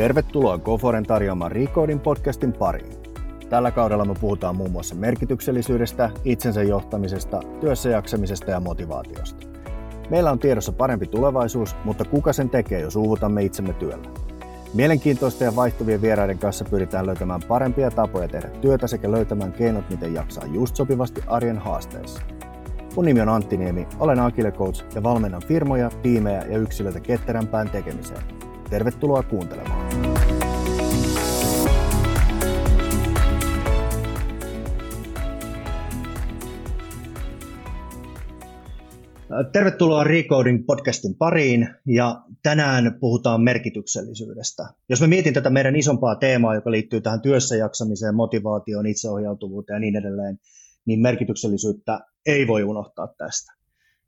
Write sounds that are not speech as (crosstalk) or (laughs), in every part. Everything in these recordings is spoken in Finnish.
Tervetuloa Goforen tarjoamaan Recodin podcastin pariin. Tällä kaudella me puhutaan muun muassa merkityksellisyydestä, itsensä johtamisesta, työssä jaksamisesta ja motivaatiosta. Meillä on tiedossa parempi tulevaisuus, mutta kuka sen tekee, jos uuvutamme itsemme työllä? Mielenkiintoisten ja vaihtuvien vieraiden kanssa pyritään löytämään parempia tapoja tehdä työtä sekä löytämään keinot, miten jaksaa just sopivasti arjen haasteissa. Mun nimi on Antti Niemi, olen Agile Coach ja valmennan firmoja, tiimejä ja yksilöitä ketterämpään tekemiseen. Tervetuloa kuuntelemaan. Tervetuloa Recoding podcastin pariin ja tänään puhutaan merkityksellisyydestä. Jos mä mietin tätä meidän isompaa teemaa, joka liittyy tähän työssä jaksamiseen, motivaatioon, itseohjautuvuuteen ja niin edelleen, niin merkityksellisyyttä ei voi unohtaa tästä.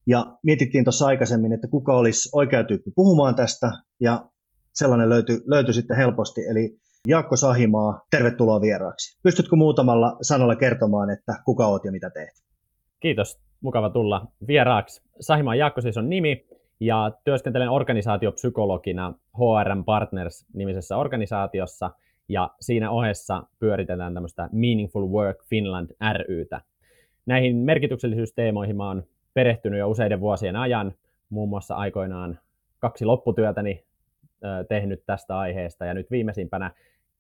Ja mietittiin tuossa aikaisemmin, että kuka olisi oikea tyyppi puhumaan tästä, ja sellainen löytyi, löytyi sitten helposti, eli Jaakko Sahimaa, tervetuloa vieraaksi. Pystytkö muutamalla sanalla kertomaan, että kuka oot ja mitä teet? Kiitos, mukava tulla vieraaksi. Sahimaa Jaakko siis on nimi, ja työskentelen organisaatiopsykologina HRM Partners-nimisessä organisaatiossa, ja siinä ohessa pyöritetään tämmöistä Meaningful Work Finland rytä. Näihin merkityksellisyysteemoihin mä oon perehtynyt jo useiden vuosien ajan, muun muassa aikoinaan kaksi lopputyötäni tehnyt tästä aiheesta, ja nyt viimeisimpänä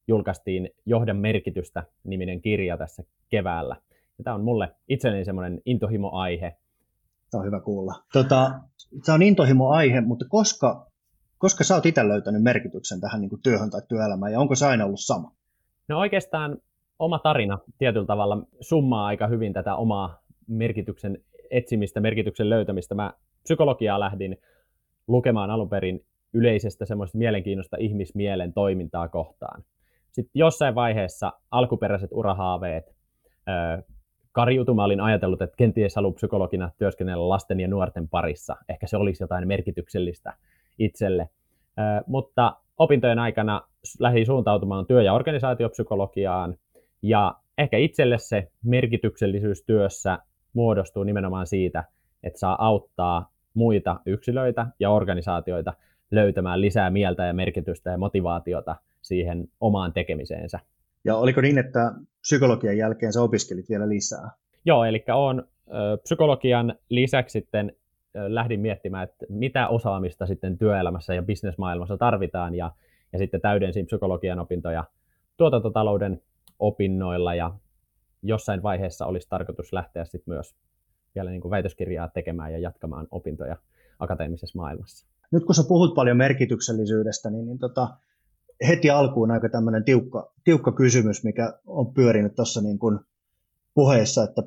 julkaistiin Johdan merkitystä niminen kirja tässä keväällä. Ja tämä on mulle itselleni semmoinen intohimo-aihe. Tämä on hyvä kuulla. Tota, tämä on intohimo-aihe, mutta koska, koska sä oot itse löytänyt merkityksen tähän niin kuin työhön tai työelämään, ja onko se aina ollut sama? No oikeastaan oma tarina tietyllä tavalla summaa aika hyvin tätä omaa merkityksen etsimistä, merkityksen löytämistä. Mä psykologiaa lähdin lukemaan alun perin yleisestä semmoista mielenkiinnosta ihmismielen toimintaa kohtaan. Sitten jossain vaiheessa alkuperäiset urahaaveet kariutuma olin ajatellut, että kenties haluan psykologina työskennellä lasten ja nuorten parissa. Ehkä se olisi jotain merkityksellistä itselle. Mutta opintojen aikana lähdin suuntautumaan työ- ja organisaatiopsykologiaan, ja ehkä itselle se merkityksellisyys työssä muodostuu nimenomaan siitä, että saa auttaa muita yksilöitä ja organisaatioita löytämään lisää mieltä ja merkitystä ja motivaatiota siihen omaan tekemiseensä. Ja oliko niin, että psykologian jälkeen sä opiskelit vielä lisää? Joo, eli on psykologian lisäksi sitten lähdin miettimään, että mitä osaamista sitten työelämässä ja bisnesmaailmassa tarvitaan, ja, ja sitten täydensin psykologian opintoja tuotantotalouden opinnoilla, ja jossain vaiheessa olisi tarkoitus lähteä sitten myös vielä niin kuin väitöskirjaa tekemään ja jatkamaan opintoja akateemisessa maailmassa. Nyt kun sä puhut paljon merkityksellisyydestä, niin, niin tota, heti alkuun aika tämmöinen tiukka, tiukka kysymys, mikä on pyörinyt tuossa niin kuin puheessa, että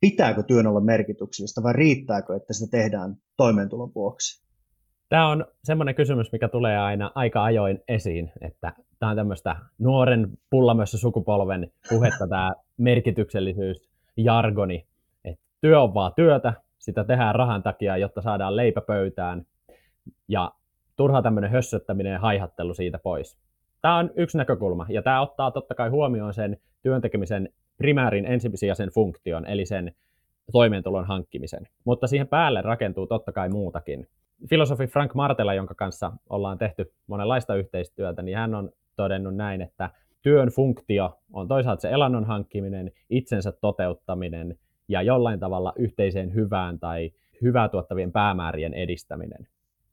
pitääkö työn olla merkityksellistä vai riittääkö, että sitä tehdään toimeentulon vuoksi? Tämä on semmoinen kysymys, mikä tulee aina aika ajoin esiin, että tämä on tämmöistä nuoren pullamössä sukupolven puhetta, tämä merkityksellisyys, jargoni, että työ on vaan työtä, sitä tehdään rahan takia, jotta saadaan leipä pöytään, ja turha tämmöinen hössöttäminen ja haihattelu siitä pois. Tämä on yksi näkökulma, ja tämä ottaa totta kai huomioon sen työntekemisen primäärin ensisijaisen funktion, eli sen toimeentulon hankkimisen. Mutta siihen päälle rakentuu totta kai muutakin. Filosofi Frank Martela, jonka kanssa ollaan tehty monenlaista yhteistyötä, niin hän on todennut näin, että työn funktio on toisaalta se elannon hankkiminen, itsensä toteuttaminen ja jollain tavalla yhteiseen hyvään tai hyvää tuottavien päämäärien edistäminen.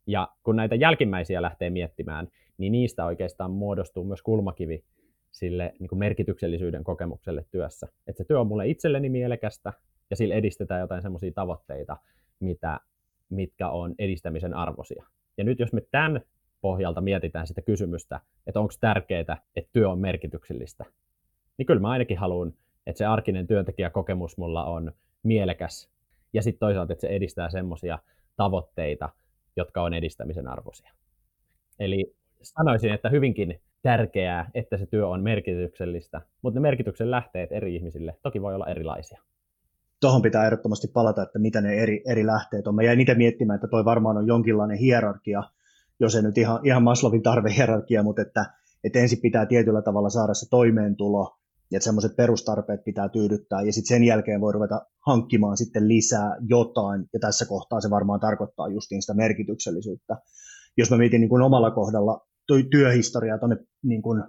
Ja kun näitä jälkimmäisiä lähtee miettimään, niin niistä oikeastaan muodostuu myös kulmakivi sille niin kuin merkityksellisyyden kokemukselle työssä. Että se työ on mulle itselleni mielekästä ja sillä edistetään jotain semmoisia tavoitteita, mitä, mitkä on edistämisen arvoisia. Ja nyt jos me tämän pohjalta mietitään sitä kysymystä, että onko tärkeää, että työ on merkityksellistä, niin kyllä mä ainakin haluan, että se arkinen työntekijäkokemus mulla on mielekäs ja sitten toisaalta, että se edistää semmoisia tavoitteita, jotka on edistämisen arvoisia. Eli sanoisin, että hyvinkin tärkeää, että se työ on merkityksellistä, mutta ne merkityksen lähteet eri ihmisille toki voi olla erilaisia. Tuohon pitää ehdottomasti palata, että mitä ne eri, eri lähteet on. Mä jäin itse miettimään, että toi varmaan on jonkinlainen hierarkia, jos ei nyt ihan, ihan Maslowin tarvehierarkia, mutta että, että ensin pitää tietyllä tavalla saada se toimeentulo, ja että semmoiset perustarpeet pitää tyydyttää, ja sitten sen jälkeen voi ruveta hankkimaan sitten lisää jotain, ja tässä kohtaa se varmaan tarkoittaa justiin sitä merkityksellisyyttä. Jos mä mietin niin kuin omalla kohdalla työhistoriaa tuonne niin kuin,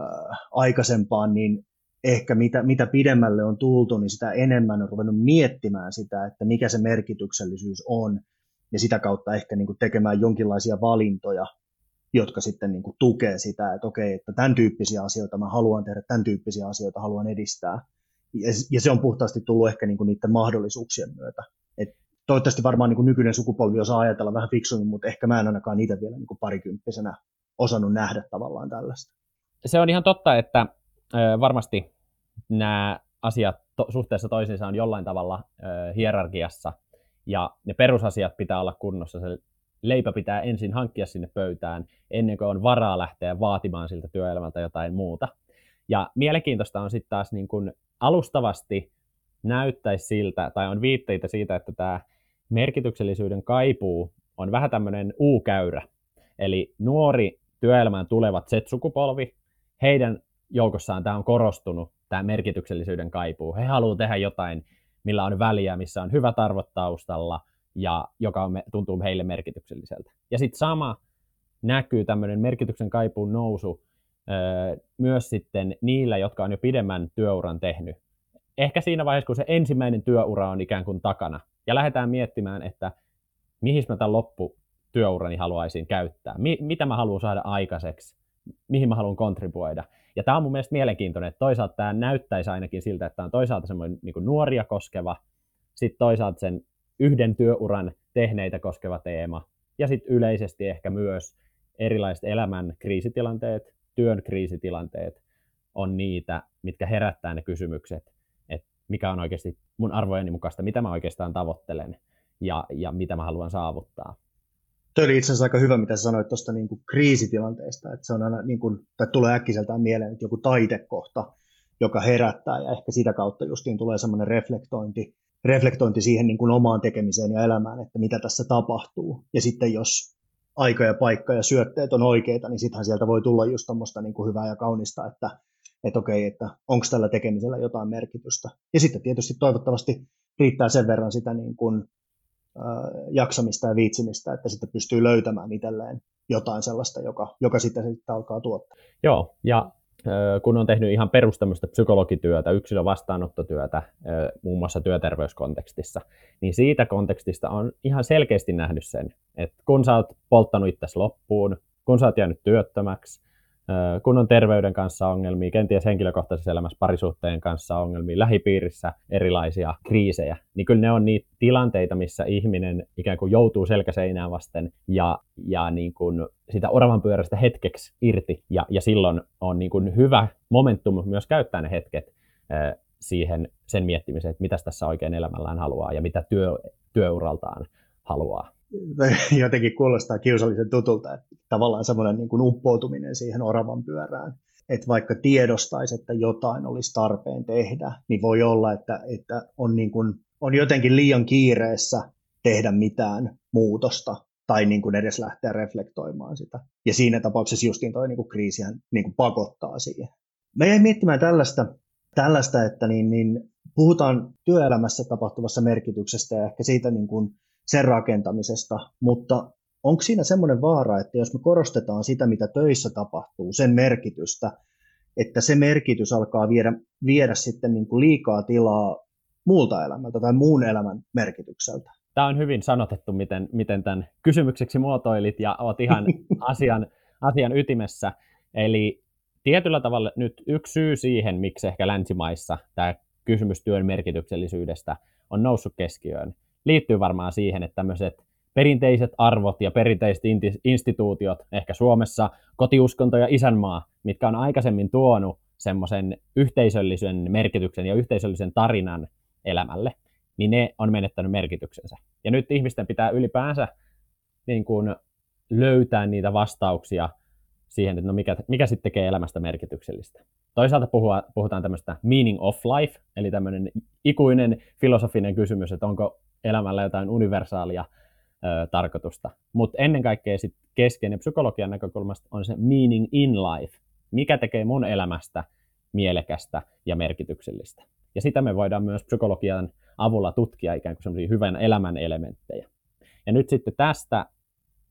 äh, aikaisempaan, niin ehkä mitä, mitä pidemmälle on tultu, niin sitä enemmän on ruvennut miettimään sitä, että mikä se merkityksellisyys on, ja sitä kautta ehkä niin kuin tekemään jonkinlaisia valintoja, jotka sitten niin kuin tukee sitä, että okei, että tämän tyyppisiä asioita mä haluan tehdä, tämän tyyppisiä asioita haluan edistää. Ja, ja se on puhtaasti tullut ehkä niin kuin niiden mahdollisuuksien myötä. Et toivottavasti varmaan niin kuin nykyinen sukupolvi osaa ajatella vähän fiksummin, mutta ehkä mä en ainakaan niitä vielä niin kuin parikymppisenä osannut nähdä tavallaan tällaista. Se on ihan totta, että varmasti nämä asiat to- suhteessa toisiinsa on jollain tavalla ö, hierarkiassa, ja ne perusasiat pitää olla kunnossa. Se leipä pitää ensin hankkia sinne pöytään, ennen kuin on varaa lähteä vaatimaan siltä työelämältä jotain muuta. Ja mielenkiintoista on sitten taas niin kun alustavasti näyttäisi siltä, tai on viitteitä siitä, että tämä merkityksellisyyden kaipuu on vähän tämmöinen U-käyrä. Eli nuori työelämään tulevat Z-sukupolvi, heidän joukossaan tämä on korostunut, tämä merkityksellisyyden kaipuu. He haluavat tehdä jotain, millä on väliä, missä on hyvät arvot taustalla ja joka on, tuntuu heille merkitykselliseltä. Ja sitten sama näkyy tämmöinen merkityksen kaipuun nousu öö, myös sitten niillä, jotka on jo pidemmän työuran tehnyt. Ehkä siinä vaiheessa, kun se ensimmäinen työura on ikään kuin takana, ja lähdetään miettimään, että mihin mä tämän lopputyöurani haluaisin käyttää, Mi- mitä mä haluan saada aikaiseksi, mihin mä haluan kontribuoida. Ja tämä on mun mielestä mielenkiintoinen, että toisaalta tämä näyttäisi ainakin siltä, että tämä on toisaalta semmoinen niin nuoria koskeva, sitten toisaalta sen yhden työuran tehneitä koskeva teema, ja sitten yleisesti ehkä myös erilaiset elämän kriisitilanteet, työn kriisitilanteet on niitä, mitkä herättää ne kysymykset, että mikä on oikeasti mun arvojeni mukaista, mitä mä oikeastaan tavoittelen ja, ja mitä mä haluan saavuttaa. Tuo oli itse asiassa aika hyvä, mitä sanoit tuosta niin kuin kriisitilanteesta, että se on aina, niin kuin, tai tulee äkkiseltään mieleen, että joku taitekohta, joka herättää ja ehkä sitä kautta justiin tulee semmoinen reflektointi, reflektointi siihen niin kuin omaan tekemiseen ja elämään, että mitä tässä tapahtuu. Ja sitten jos aika ja paikka ja syötteet on oikeita, niin sittenhän sieltä voi tulla just tuommoista niin kuin hyvää ja kaunista, että, että okei, että onko tällä tekemisellä jotain merkitystä. Ja sitten tietysti toivottavasti riittää sen verran sitä niin kuin jaksamista ja viitsimistä, että sitten pystyy löytämään itselleen jotain sellaista, joka, joka sitten, sitten alkaa tuottaa. Joo, ja kun on tehnyt ihan perustamusta psykologityötä, yksilön vastaanottotyötä, muun muassa työterveyskontekstissa, niin siitä kontekstista on ihan selkeästi nähnyt sen, että kun sä oot polttanut itsesi loppuun, kun sä oot jäänyt työttömäksi, kun on terveyden kanssa ongelmia, kenties henkilökohtaisessa elämässä parisuhteen kanssa ongelmia, lähipiirissä erilaisia kriisejä, niin kyllä ne on niitä tilanteita, missä ihminen ikään kuin joutuu selkäseinään vasten ja, ja niin kuin sitä oravan pyörästä hetkeksi irti, ja, ja silloin on niin kuin hyvä momentum myös käyttää ne hetket siihen sen miettimiseen, että mitä tässä oikein elämällään haluaa ja mitä työ, työuraltaan haluaa (laughs) jotenkin kuulostaa kiusallisen tutulta, että tavallaan semmoinen niin kuin uppoutuminen siihen oravan pyörään. Että vaikka tiedostaisi, että jotain olisi tarpeen tehdä, niin voi olla, että, että on, niin kuin, on jotenkin liian kiireessä tehdä mitään muutosta tai niin kuin edes lähteä reflektoimaan sitä. Ja siinä tapauksessa justiin toi niin kuin kriisihän niin kuin pakottaa siihen. Mä jäin miettimään tällaista, tällaista että niin, niin puhutaan työelämässä tapahtuvassa merkityksestä ja ehkä siitä niin kuin sen rakentamisesta, mutta onko siinä semmoinen vaara, että jos me korostetaan sitä, mitä töissä tapahtuu, sen merkitystä, että se merkitys alkaa viedä, viedä sitten niin kuin liikaa tilaa muulta elämältä tai muun elämän merkitykseltä? Tämä on hyvin sanotettu, miten, miten tämän kysymykseksi muotoilit ja olet ihan (laughs) asian, asian ytimessä. Eli tietyllä tavalla nyt yksi syy siihen, miksi ehkä länsimaissa tämä kysymys työn merkityksellisyydestä on noussut keskiöön, liittyy varmaan siihen, että tämmöiset perinteiset arvot ja perinteiset instituutiot, ehkä Suomessa kotiuskonto ja isänmaa, mitkä on aikaisemmin tuonut semmoisen yhteisöllisen merkityksen ja yhteisöllisen tarinan elämälle, niin ne on menettänyt merkityksensä. Ja nyt ihmisten pitää ylipäänsä niin kuin löytää niitä vastauksia siihen, että no mikä, mikä sitten tekee elämästä merkityksellistä. Toisaalta puhua, puhutaan tämmöistä meaning of life, eli tämmöinen ikuinen filosofinen kysymys, että onko elämällä jotain universaalia ö, tarkoitusta. Mutta ennen kaikkea sit keskeinen psykologian näkökulmasta on se meaning in life. Mikä tekee mun elämästä mielekästä ja merkityksellistä. Ja sitä me voidaan myös psykologian avulla tutkia ikään kuin semmoisia hyvän elämän elementtejä. Ja nyt sitten tästä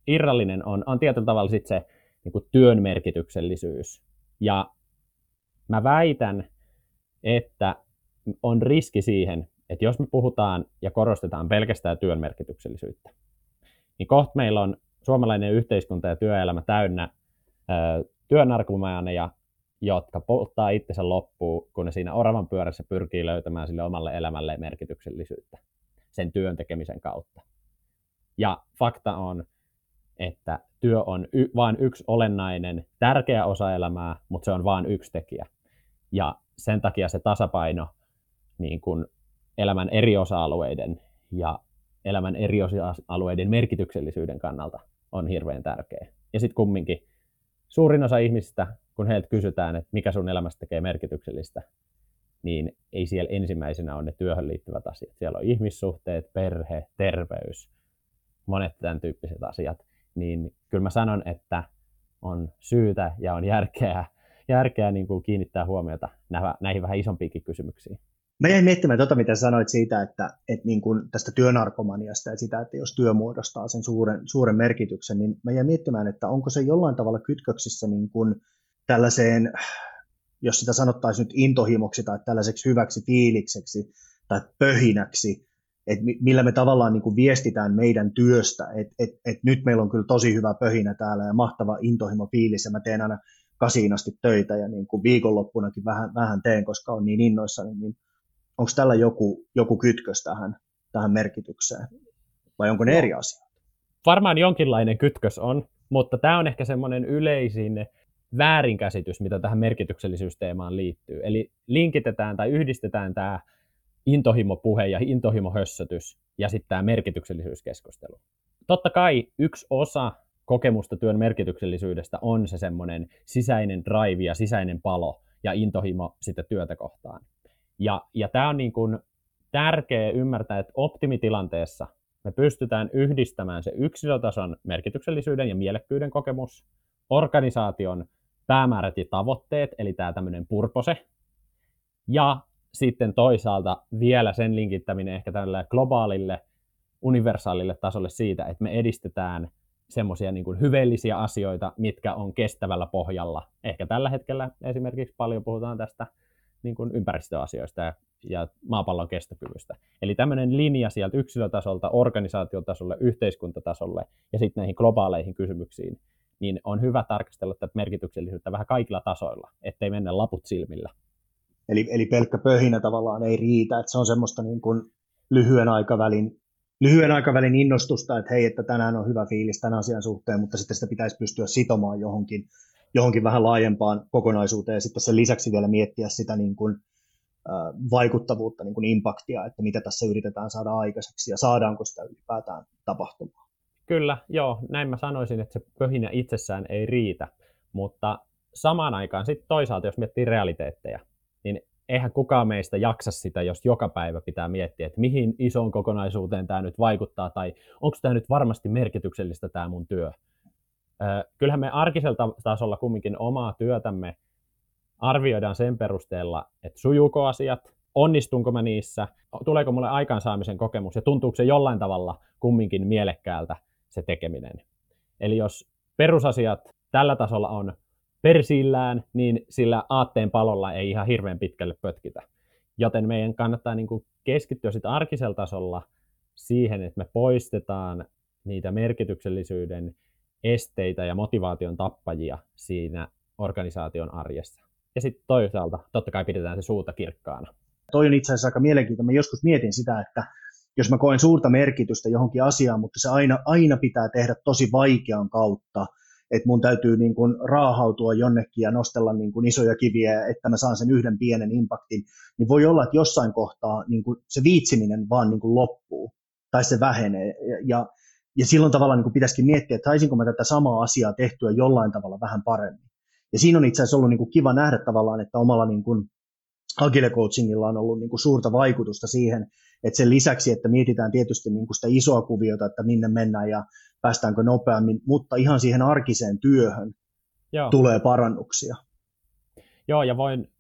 irrallinen on, on tietyllä tavalla sitten se niin kuin työn merkityksellisyys. Ja mä väitän, että on riski siihen, että jos me puhutaan ja korostetaan pelkästään työn merkityksellisyyttä, niin kohta meillä on suomalainen yhteiskunta ja työelämä täynnä työnarkomaaneja, jotka polttaa itsensä loppuun, kun ne siinä oravan pyörässä pyrkii löytämään sille omalle elämälle merkityksellisyyttä sen työn tekemisen kautta. Ja fakta on, että työ on y- vain yksi olennainen, tärkeä osa elämää, mutta se on vain yksi tekijä. Ja sen takia se tasapaino niin kuin elämän eri osa-alueiden ja elämän eri osa-alueiden merkityksellisyyden kannalta on hirveän tärkeä. Ja sitten kumminkin suurin osa ihmisistä, kun heiltä kysytään, että mikä sun elämästä tekee merkityksellistä, niin ei siellä ensimmäisenä ole ne työhön liittyvät asiat. Siellä on ihmissuhteet, perhe, terveys, monet tämän tyyppiset asiat. Niin kyllä mä sanon, että on syytä ja on järkeä, järkeä niin kuin kiinnittää huomiota näihin vähän isompiinkin kysymyksiin. Mä jäin miettimään tuota, mitä sanoit siitä, että, että niin kuin tästä työnarkomaniasta ja sitä, että jos työ muodostaa sen suuren, suuren merkityksen, niin mä jäin miettimään, että onko se jollain tavalla kytköksissä niin kuin tällaiseen, jos sitä sanottaisiin nyt intohimoksi tai tällaiseksi hyväksi fiilikseksi tai pöhinäksi, että millä me tavallaan niin kuin viestitään meidän työstä, että et, et nyt meillä on kyllä tosi hyvä pöhinä täällä ja mahtava intohimo fiilis ja mä teen aina kasiin asti töitä ja niin kuin viikonloppunakin vähän, vähän teen, koska on niin innoissani, niin onko tällä joku, joku kytkös tähän, tähän merkitykseen vai onko ne eri asiat? Varmaan jonkinlainen kytkös on, mutta tämä on ehkä semmoinen yleisin väärinkäsitys, mitä tähän merkityksellisyysteemaan liittyy. Eli linkitetään tai yhdistetään tämä intohimopuhe ja intohimohössötys ja sitten tämä merkityksellisyyskeskustelu. Totta kai yksi osa kokemusta työn merkityksellisyydestä on se semmoinen sisäinen drive ja sisäinen palo ja intohimo sitä työtä kohtaan. Ja, ja tämä on niin kuin tärkeä ymmärtää, että optimitilanteessa me pystytään yhdistämään se yksilötason merkityksellisyyden ja mielekkyyden kokemus, organisaation päämäärät ja tavoitteet, eli tämä tämmöinen purpose, ja sitten toisaalta vielä sen linkittäminen ehkä tälle globaalille, universaalille tasolle siitä, että me edistetään semmoisia niin hyveellisiä asioita, mitkä on kestävällä pohjalla. Ehkä tällä hetkellä esimerkiksi paljon puhutaan tästä niin kuin ympäristöasioista ja, ja maapallon kestokyvystä. Eli tämmöinen linja sieltä yksilötasolta organisaatiotasolle, yhteiskuntatasolle ja sitten näihin globaaleihin kysymyksiin, niin on hyvä tarkastella tätä merkityksellisyyttä vähän kaikilla tasoilla, ettei mennä laput silmillä. Eli, eli pelkkä pöhinä tavallaan ei riitä, että se on semmoista niin kuin lyhyen aikavälin lyhyen aikavälin innostusta, että hei, että tänään on hyvä fiilis tämän asian suhteen, mutta sitten sitä pitäisi pystyä sitomaan johonkin johonkin vähän laajempaan kokonaisuuteen ja sitten sen lisäksi vielä miettiä sitä niin kuin, vaikuttavuutta, niin kuin impaktia, että mitä tässä yritetään saada aikaiseksi ja saadaanko sitä ylipäätään tapahtumaan. Kyllä, joo, näin mä sanoisin, että se pöhinä itsessään ei riitä, mutta samaan aikaan sitten toisaalta, jos miettii realiteetteja, niin eihän kukaan meistä jaksa sitä, jos joka päivä pitää miettiä, että mihin isoon kokonaisuuteen tämä nyt vaikuttaa, tai onko tämä nyt varmasti merkityksellistä tämä mun työ kyllähän me arkisella tasolla kumminkin omaa työtämme arvioidaan sen perusteella, että sujuuko asiat, onnistunko mä niissä, tuleeko mulle aikaansaamisen kokemus ja tuntuuko se jollain tavalla kumminkin mielekkäältä se tekeminen. Eli jos perusasiat tällä tasolla on persillään, niin sillä aatteen palolla ei ihan hirveän pitkälle pötkitä. Joten meidän kannattaa niin kuin keskittyä sitten arkisella tasolla siihen, että me poistetaan niitä merkityksellisyyden esteitä ja motivaation tappajia siinä organisaation arjessa. Ja sitten toisaalta totta kai pidetään se suuta kirkkaana. Toi on itse asiassa aika mielenkiintoinen. Mä joskus mietin sitä, että jos mä koen suurta merkitystä johonkin asiaan, mutta se aina, aina pitää tehdä tosi vaikean kautta, että mun täytyy niin kuin raahautua jonnekin ja nostella niin kuin isoja kiviä, että mä saan sen yhden pienen impaktin, niin voi olla, että jossain kohtaa niin kuin se viitsiminen vaan niin kuin loppuu tai se vähenee. Ja, ja silloin tavallaan niin pitäisikin miettiä, että saisinko mä tätä samaa asiaa tehtyä jollain tavalla vähän paremmin. Ja siinä on itse asiassa ollut niin kuin kiva nähdä tavallaan, että omalla niin kuin Agile Coachingilla on ollut niin kuin suurta vaikutusta siihen, että sen lisäksi, että mietitään tietysti niin kuin sitä isoa kuviota, että minne mennään ja päästäänkö nopeammin, mutta ihan siihen arkiseen työhön Joo. tulee parannuksia. Joo, ja voin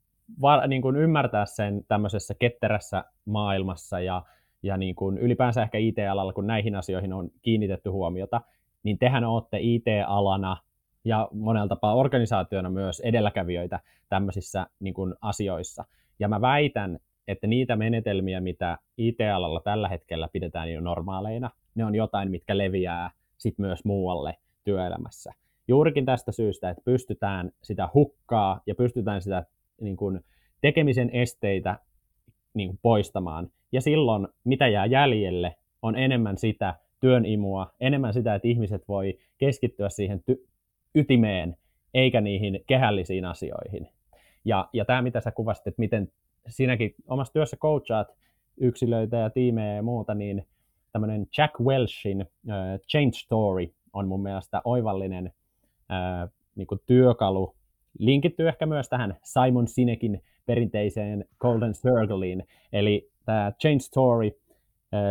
niin kuin ymmärtää sen tämmöisessä ketterässä maailmassa ja ja niin kuin ylipäänsä ehkä IT-alalla, kun näihin asioihin on kiinnitetty huomiota, niin tehän olette IT-alana ja monella tapaa organisaationa myös edelläkävijöitä tämmöisissä niin kuin asioissa. Ja mä väitän, että niitä menetelmiä, mitä IT-alalla tällä hetkellä pidetään jo normaaleina, ne on jotain, mitkä leviää sit myös muualle työelämässä. Juurikin tästä syystä, että pystytään sitä hukkaa ja pystytään sitä niin kuin, tekemisen esteitä niin kuin, poistamaan. Ja silloin, mitä jää jäljelle, on enemmän sitä työn imua, enemmän sitä, että ihmiset voi keskittyä siihen ty- ytimeen, eikä niihin kehällisiin asioihin. Ja, ja tämä, mitä sä kuvasit, että miten sinäkin omassa työssä coachaat yksilöitä ja tiimejä ja muuta, niin tämmöinen Jack Welchin uh, Change Story on mun mielestä oivallinen uh, niin työkalu. Linkittyy ehkä myös tähän Simon Sinekin perinteiseen Golden Circleen, eli tämä Change Story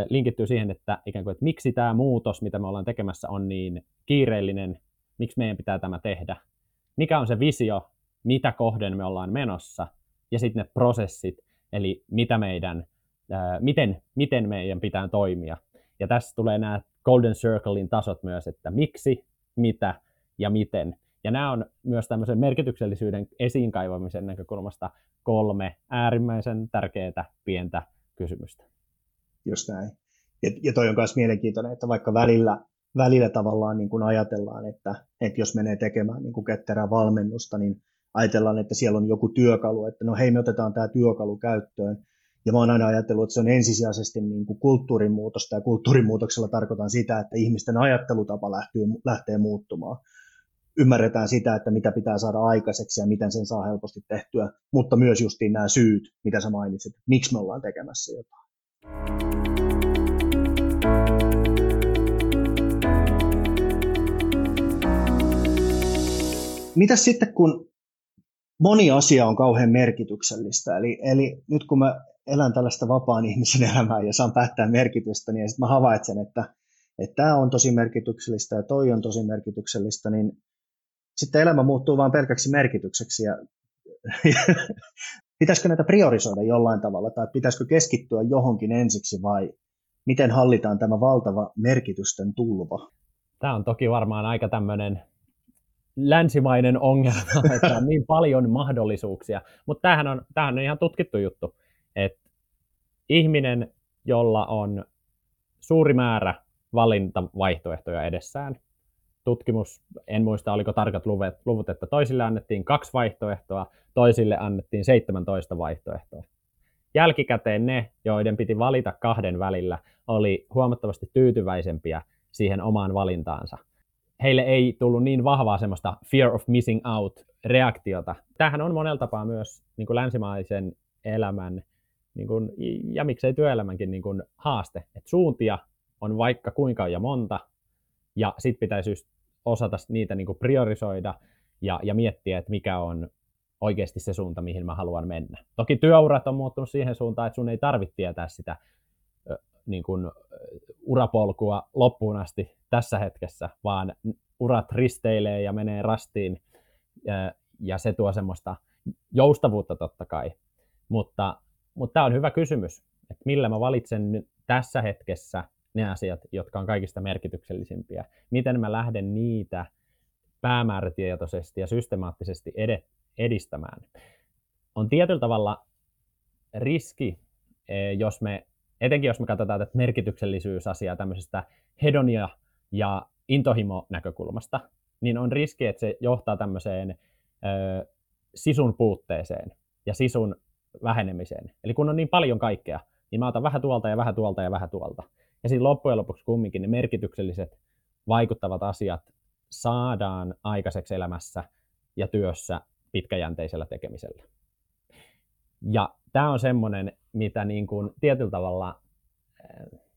linkittyy siihen, että ikään kuin, että miksi tämä muutos, mitä me ollaan tekemässä, on niin kiireellinen, miksi meidän pitää tämä tehdä, mikä on se visio, mitä kohden me ollaan menossa, ja sitten ne prosessit, eli mitä meidän, miten, miten meidän pitää toimia. Ja tässä tulee nämä Golden Circlein tasot myös, että miksi, mitä ja miten. Ja nämä on myös tämmöisen merkityksellisyyden esiin kaivamisen näkökulmasta kolme äärimmäisen tärkeää pientä kysymystä. Just näin. Ja, ja toi on myös mielenkiintoinen, että vaikka välillä, välillä tavallaan niin kuin ajatellaan, että, että jos menee tekemään niin kuin ketterää valmennusta, niin ajatellaan, että siellä on joku työkalu, että no hei, me otetaan tämä työkalu käyttöön. Ja mä oon aina ajatellut, että se on ensisijaisesti niin kuin kulttuurin muutosta, ja kulttuurimuutoksella tarkoitan sitä, että ihmisten ajattelutapa lähtee, lähtee muuttumaan. Ymmärretään sitä, että mitä pitää saada aikaiseksi ja miten sen saa helposti tehtyä, mutta myös justiin nämä syyt, mitä sä mainitsit, että miksi me ollaan tekemässä jotain. Mitäs sitten, kun moni asia on kauhean merkityksellistä. Eli, eli nyt kun mä elän tällaista vapaan ihmisen elämää ja saan päättää merkitystä, niin sitten mä havaitsen, että, että tämä on tosi merkityksellistä ja toi on tosi merkityksellistä, niin sitten elämä muuttuu vain pelkäksi merkitykseksi ja, (laughs) pitäisikö näitä priorisoida jollain tavalla tai pitäisikö keskittyä johonkin ensiksi vai miten hallitaan tämä valtava merkitysten tulva? Tämä on toki varmaan aika tämmöinen länsimainen ongelma, (laughs) että on niin paljon mahdollisuuksia. Mutta tämähän on, tämähän on ihan tutkittu juttu, että ihminen, jolla on suuri määrä valintavaihtoehtoja edessään, tutkimus, en muista oliko tarkat luvut, luvut, että toisille annettiin kaksi vaihtoehtoa, toisille annettiin 17 vaihtoehtoa. Jälkikäteen ne, joiden piti valita kahden välillä, oli huomattavasti tyytyväisempiä siihen omaan valintaansa heille ei tullut niin vahvaa semmoista fear of missing out reaktiota. Tämähän on monella tapaa myös niin kuin länsimaisen elämän niin kuin, ja miksei työelämänkin niin kuin, haaste. Et suuntia on vaikka kuinka ja monta, ja sitten pitäisi just osata niitä niin kuin priorisoida ja, ja miettiä, että mikä on oikeasti se suunta, mihin mä haluan mennä. Toki työurat on muuttunut siihen suuntaan, että sun ei tarvitse tietää sitä niin kuin, urapolkua loppuun asti tässä hetkessä, vaan urat risteilee ja menee rastiin ja, se tuo semmoista joustavuutta totta kai. Mutta, mutta tämä on hyvä kysymys, että millä mä valitsen tässä hetkessä ne asiat, jotka on kaikista merkityksellisimpiä. Miten mä lähden niitä päämäärätietoisesti ja systemaattisesti edistämään. On tietyllä tavalla riski, e, jos me, etenkin jos me katsotaan tätä merkityksellisyysasiaa tämmöisestä hedonia ja intohimo-näkökulmasta, niin on riski, että se johtaa tämmöiseen ö, sisun puutteeseen ja sisun vähenemiseen. Eli kun on niin paljon kaikkea, niin mä otan vähän tuolta ja vähän tuolta ja vähän tuolta. Ja siinä loppujen lopuksi kumminkin ne merkitykselliset vaikuttavat asiat saadaan aikaiseksi elämässä ja työssä pitkäjänteisellä tekemisellä. Ja tämä on semmoinen, mitä niin kuin tietyllä tavalla,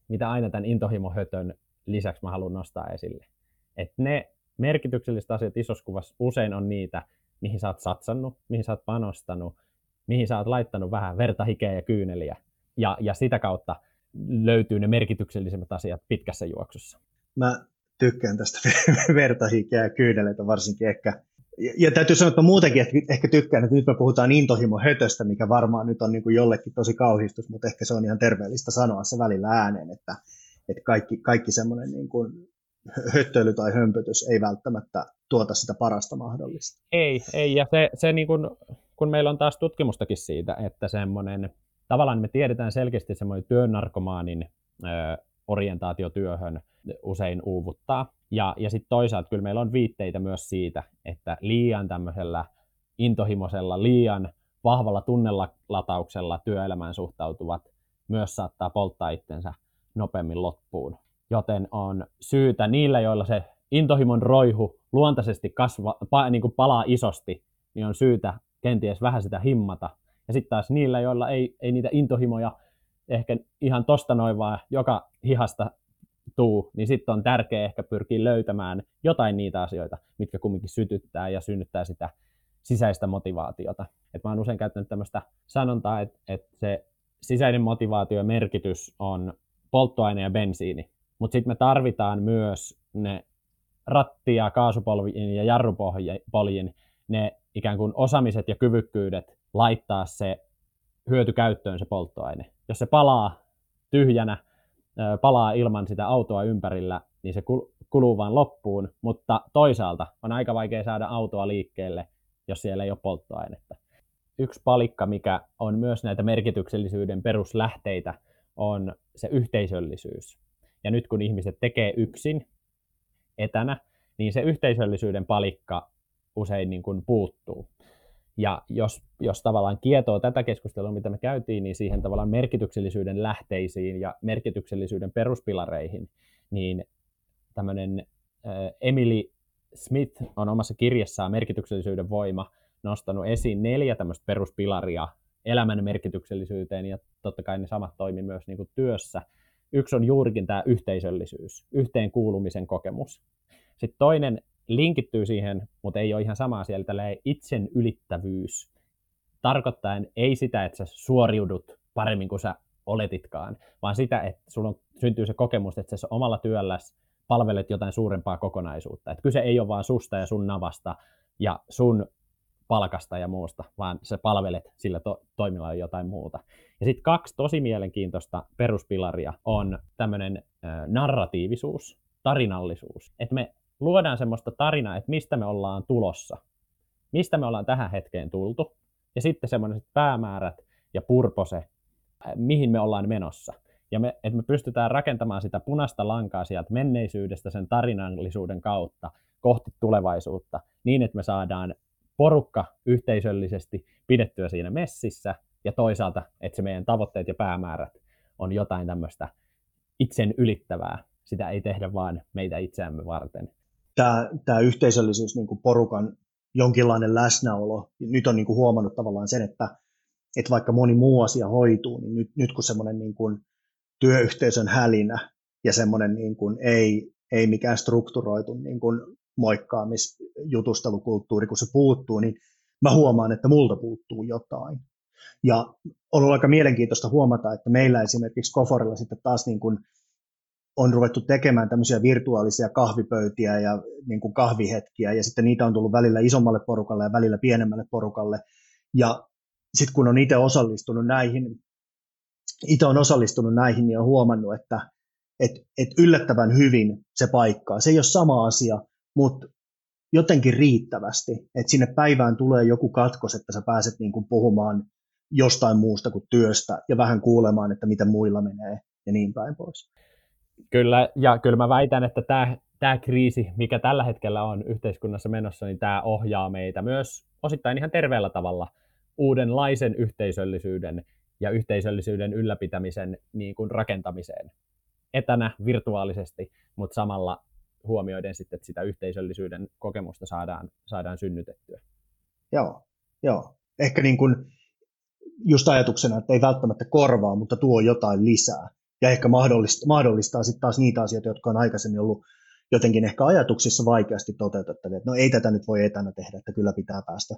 mitä aina tämän intohimohötön lisäksi mä haluan nostaa esille. Että ne merkitykselliset asiat isossa kuvassa usein on niitä, mihin sä oot satsannut, mihin sä oot panostanut, mihin sä oot laittanut vähän verta, hikeä ja kyyneliä. Ja, ja sitä kautta löytyy ne merkityksellisimmät asiat pitkässä juoksussa. Mä tykkään tästä (laughs) verta, ja kyyneleitä varsinkin ehkä. Ja, ja täytyy sanoa, että mä muutenkin että ehkä tykkään, että nyt me puhutaan intohimo hötöstä, mikä varmaan nyt on niin kuin jollekin tosi kauhistus, mutta ehkä se on ihan terveellistä sanoa se välillä ääneen, että että kaikki, kaikki semmoinen niin kuin höttöily tai hömpötys ei välttämättä tuota sitä parasta mahdollista. Ei, ei ja se, se niin kuin, kun meillä on taas tutkimustakin siitä, että semmoinen, tavallaan me tiedetään selkeästi semmoinen työnarkomaanin ö, orientaatiotyöhön usein uuvuttaa. Ja, ja sitten toisaalta kyllä meillä on viitteitä myös siitä, että liian tämmöisellä intohimoisella, liian vahvalla tunnelatauksella työelämään suhtautuvat myös saattaa polttaa itsensä nopeammin loppuun. Joten on syytä niillä, joilla se intohimon roihu luontaisesti kasva, pa, niin kuin palaa isosti, niin on syytä kenties vähän sitä himmata. Ja sitten taas niillä, joilla ei, ei niitä intohimoja ehkä ihan tosta noin vaan joka hihasta tuu, niin sitten on tärkeää ehkä pyrkiä löytämään jotain niitä asioita, mitkä kumminkin sytyttää ja synnyttää sitä sisäistä motivaatiota. Et mä oon usein käyttänyt tämmöistä sanontaa, että, että se sisäinen motivaatio merkitys on polttoaine ja bensiini, mutta sitten me tarvitaan myös ne ratti- ja kaasupolvin ja jarrupoljin ne ikään kuin osaamiset ja kyvykkyydet laittaa se hyöty käyttöön se polttoaine. Jos se palaa tyhjänä, palaa ilman sitä autoa ympärillä, niin se kuluu vain loppuun, mutta toisaalta on aika vaikea saada autoa liikkeelle, jos siellä ei ole polttoainetta. Yksi palikka, mikä on myös näitä merkityksellisyyden peruslähteitä, on se yhteisöllisyys. Ja nyt kun ihmiset tekee yksin, etänä, niin se yhteisöllisyyden palikka usein niin kuin puuttuu. Ja jos, jos tavallaan kietoo tätä keskustelua, mitä me käytiin, niin siihen tavallaan merkityksellisyyden lähteisiin ja merkityksellisyyden peruspilareihin, niin tämmöinen Emily Smith on omassa kirjassaan Merkityksellisyyden voima nostanut esiin neljä tämmöistä peruspilaria elämän merkityksellisyyteen, ja totta kai ne samat toimii myös niin kuin työssä. Yksi on juurikin tämä yhteisöllisyys, yhteenkuulumisen kokemus. Sitten toinen linkittyy siihen, mutta ei ole ihan sama asia, eli tällainen itsen ylittävyys. Tarkoittaen ei sitä, että sä suoriudut paremmin kuin sä oletitkaan, vaan sitä, että sulla on, syntyy se kokemus, että sä omalla työlläsi palvelet jotain suurempaa kokonaisuutta. Että kyse ei ole vain susta ja sun navasta ja sun palkasta ja muusta, vaan sä palvelet sillä to- toimilla jotain muuta. Ja sitten kaksi tosi mielenkiintoista peruspilaria on tämmöinen narratiivisuus, tarinallisuus. Että me luodaan semmoista tarinaa, että mistä me ollaan tulossa, mistä me ollaan tähän hetkeen tultu, ja sitten semmoiset päämäärät ja purpose, mihin me ollaan menossa. Ja me, että me pystytään rakentamaan sitä punaista lankaa sieltä menneisyydestä sen tarinallisuuden kautta kohti tulevaisuutta, niin että me saadaan porukka yhteisöllisesti pidettyä siinä messissä, ja toisaalta, että se meidän tavoitteet ja päämäärät on jotain tämmöistä itsen ylittävää. Sitä ei tehdä vaan meitä itseämme varten. Tämä, tämä yhteisöllisyys, niin porukan jonkinlainen läsnäolo, nyt on niin kuin huomannut tavallaan sen, että, että vaikka moni muu asia hoituu, niin nyt, nyt kun semmoinen niin kuin työyhteisön hälinä ja semmoinen niin kuin ei, ei mikään strukturoitu niin kuin moikkaamisjutustelukulttuuri, kun se puuttuu, niin mä huomaan, että multa puuttuu jotain. Ja on ollut aika mielenkiintoista huomata, että meillä esimerkiksi Koforilla sitten taas niin kuin on ruvettu tekemään tämmöisiä virtuaalisia kahvipöytiä ja niin kuin kahvihetkiä, ja sitten niitä on tullut välillä isommalle porukalle ja välillä pienemmälle porukalle. Ja sitten kun on itse osallistunut näihin, itse on osallistunut näihin, niin on huomannut, että et, et yllättävän hyvin se paikkaa. Se ei ole sama asia, mutta jotenkin riittävästi, että sinne päivään tulee joku katkos, että sä pääset niin kuin puhumaan jostain muusta kuin työstä ja vähän kuulemaan, että miten muilla menee ja niin päin pois. Kyllä, ja kyllä mä väitän, että tämä, tämä kriisi, mikä tällä hetkellä on yhteiskunnassa menossa, niin tämä ohjaa meitä myös osittain ihan terveellä tavalla uudenlaisen yhteisöllisyyden ja yhteisöllisyyden ylläpitämisen niin kuin rakentamiseen etänä virtuaalisesti, mutta samalla huomioiden sitten, että sitä yhteisöllisyyden kokemusta saadaan, saadaan synnytettyä. Joo, joo. Ehkä niin kuin just ajatuksena, että ei välttämättä korvaa, mutta tuo jotain lisää. Ja ehkä mahdollistaa, mahdollistaa sitten taas niitä asioita, jotka on aikaisemmin ollut jotenkin ehkä ajatuksissa vaikeasti toteutettavia. Että no ei tätä nyt voi etänä tehdä, että kyllä pitää päästä.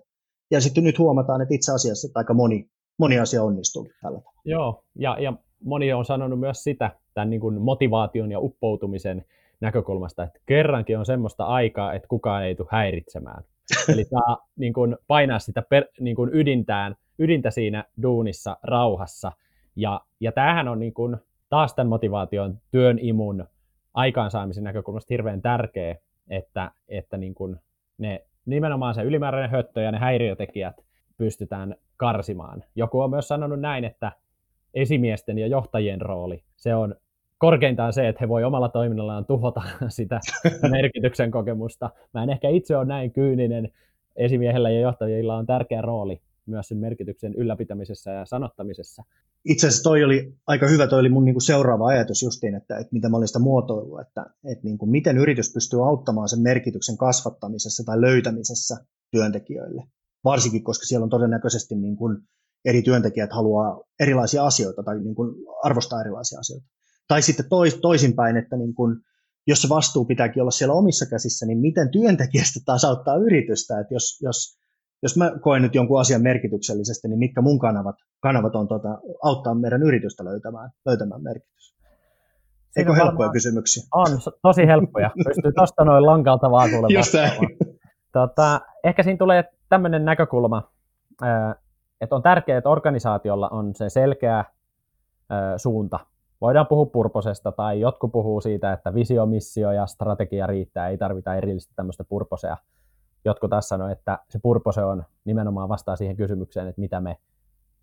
Ja sitten nyt huomataan, että itse asiassa että aika moni, moni asia onnistuu tällä tavalla. Joo, ja, ja moni on sanonut myös sitä, tämän niin kuin motivaation ja uppoutumisen näkökulmasta, että kerrankin on semmoista aikaa, että kukaan ei tule häiritsemään. (laughs) Eli saa niin kuin, painaa sitä per, niin kuin ydintään, ydintä siinä duunissa rauhassa. Ja, ja tämähän on niin kuin, taas tämän motivaation, työn imun, aikaansaamisen näkökulmasta hirveän tärkeä, että, että niin kuin ne nimenomaan se ylimääräinen höttö ja ne häiriötekijät pystytään karsimaan. Joku on myös sanonut näin, että esimiesten ja johtajien rooli, se on korkeintaan se, että he voi omalla toiminnallaan tuhota (laughs) sitä merkityksen kokemusta. Mä en ehkä itse ole näin kyyninen. Esimiehellä ja johtajilla on tärkeä rooli myös sen merkityksen ylläpitämisessä ja sanottamisessa. Itse asiassa toi oli aika hyvä, toi oli mun niinku seuraava ajatus justiin, että, että mitä mä olin sitä muotoillut, että, että niinku miten yritys pystyy auttamaan sen merkityksen kasvattamisessa tai löytämisessä työntekijöille. Varsinkin, koska siellä on todennäköisesti niin kuin eri työntekijät haluaa erilaisia asioita tai niin kuin arvostaa erilaisia asioita. Tai sitten tois, toisinpäin, että niin kuin, jos se vastuu pitääkin olla siellä omissa käsissä, niin miten työntekijästä taas auttaa yritystä, että jos, jos, jos mä koen nyt jonkun asian merkityksellisesti, niin mitkä mun kanavat, kanavat on tuota, auttaa meidän yritystä löytämään, löytämään merkitys. Eikö Siinä helppoja kysymyksiä? On, tosi helppoja. (laughs) Pystyy tuosta noin lankalta vaan kuulemaan. Tota, ehkä siinä tulee tämmöinen näkökulma, että on tärkeää, että organisaatiolla on se selkeä suunta, voidaan puhua purposesta tai jotkut puhuu siitä, että visio, missio ja strategia riittää, ei tarvita erillistä tämmöistä purposea. Jotkut taas sanoo, että se purpose on nimenomaan vastaa siihen kysymykseen, että mitä me